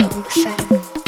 Là một cái sai lầm.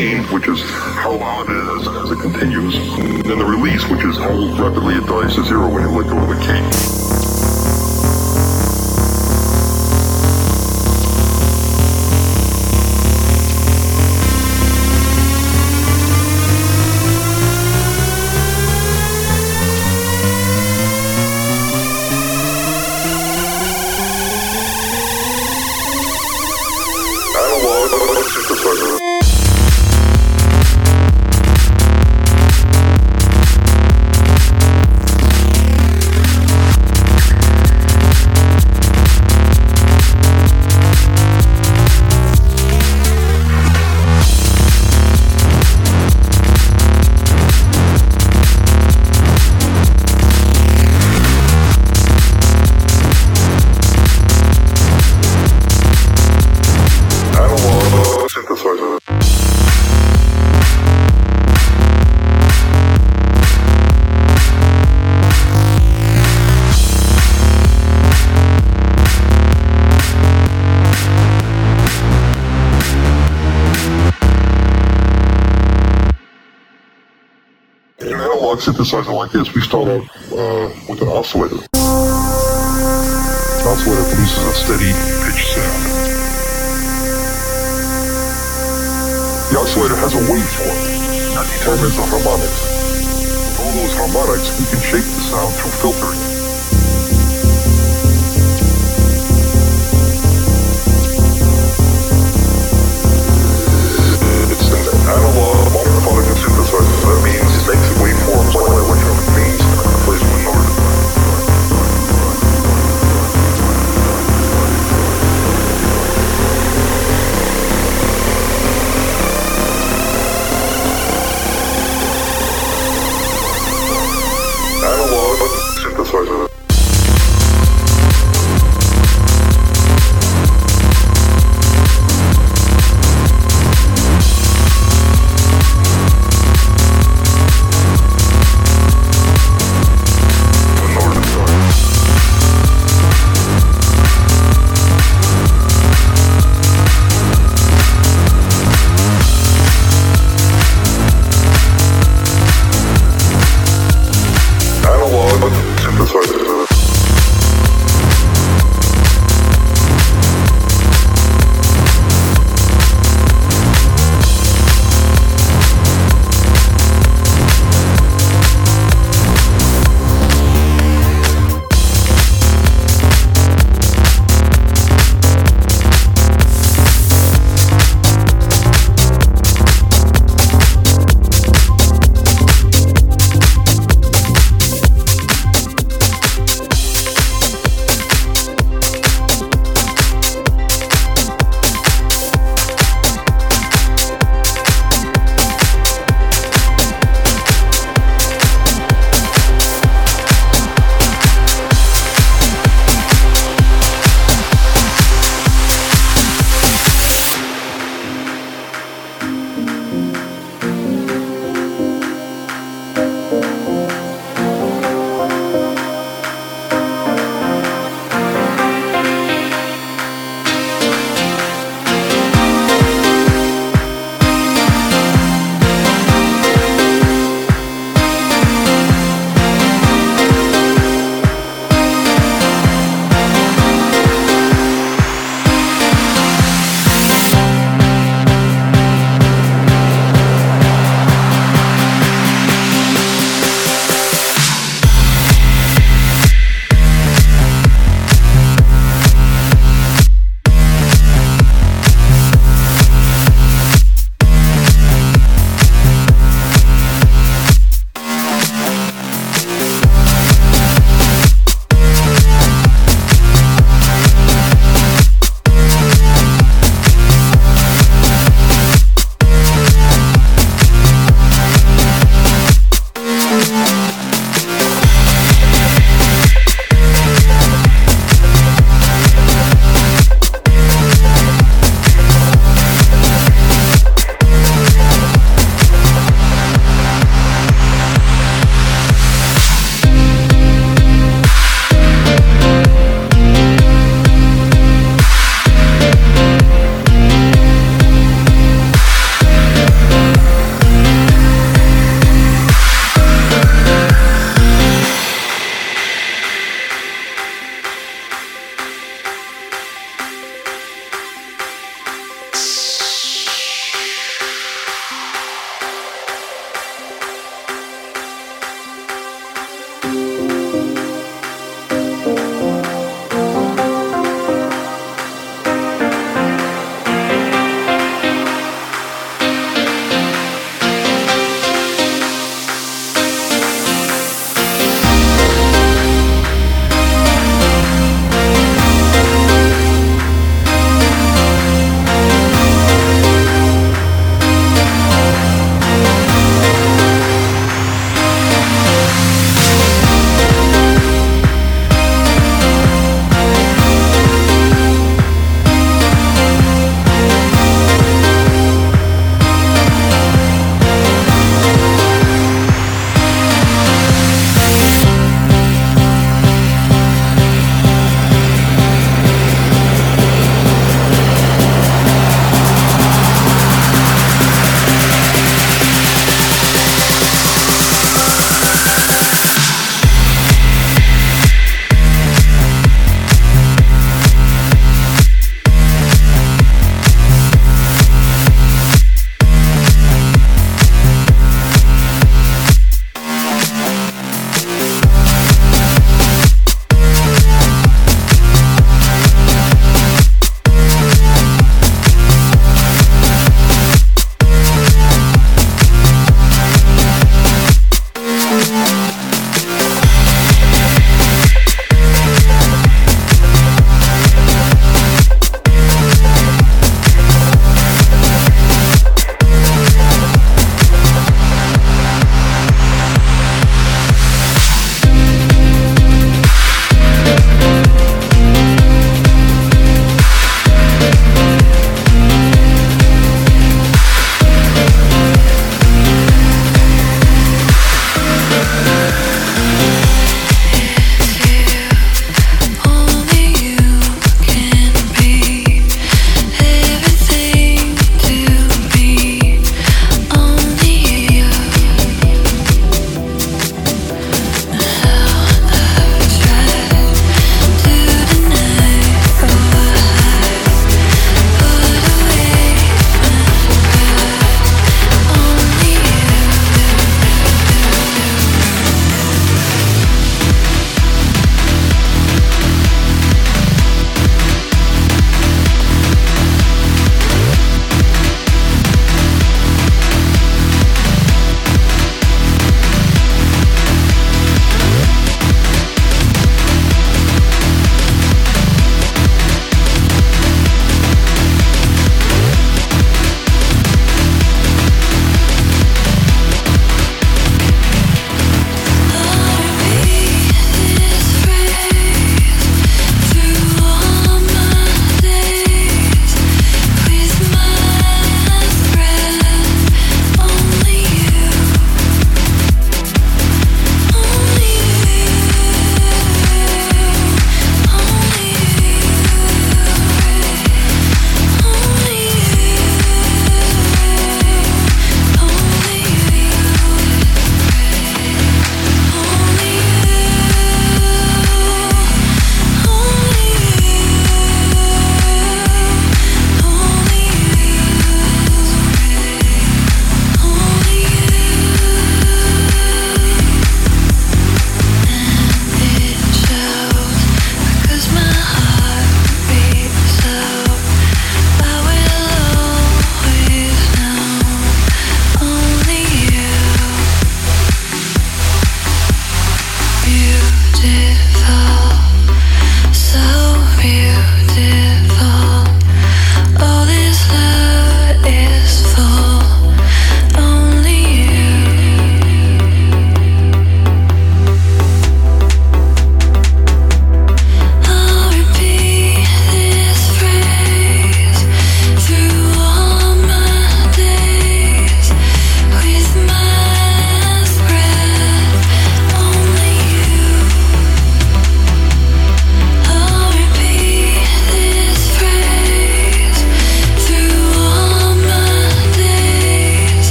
Synthesizer this, we start out uh, with an oscillator. An oscillator produces a steady pitch sound. The oscillator has a waveform that determines the harmonics. With all those harmonics, we can shape the sound through filtering.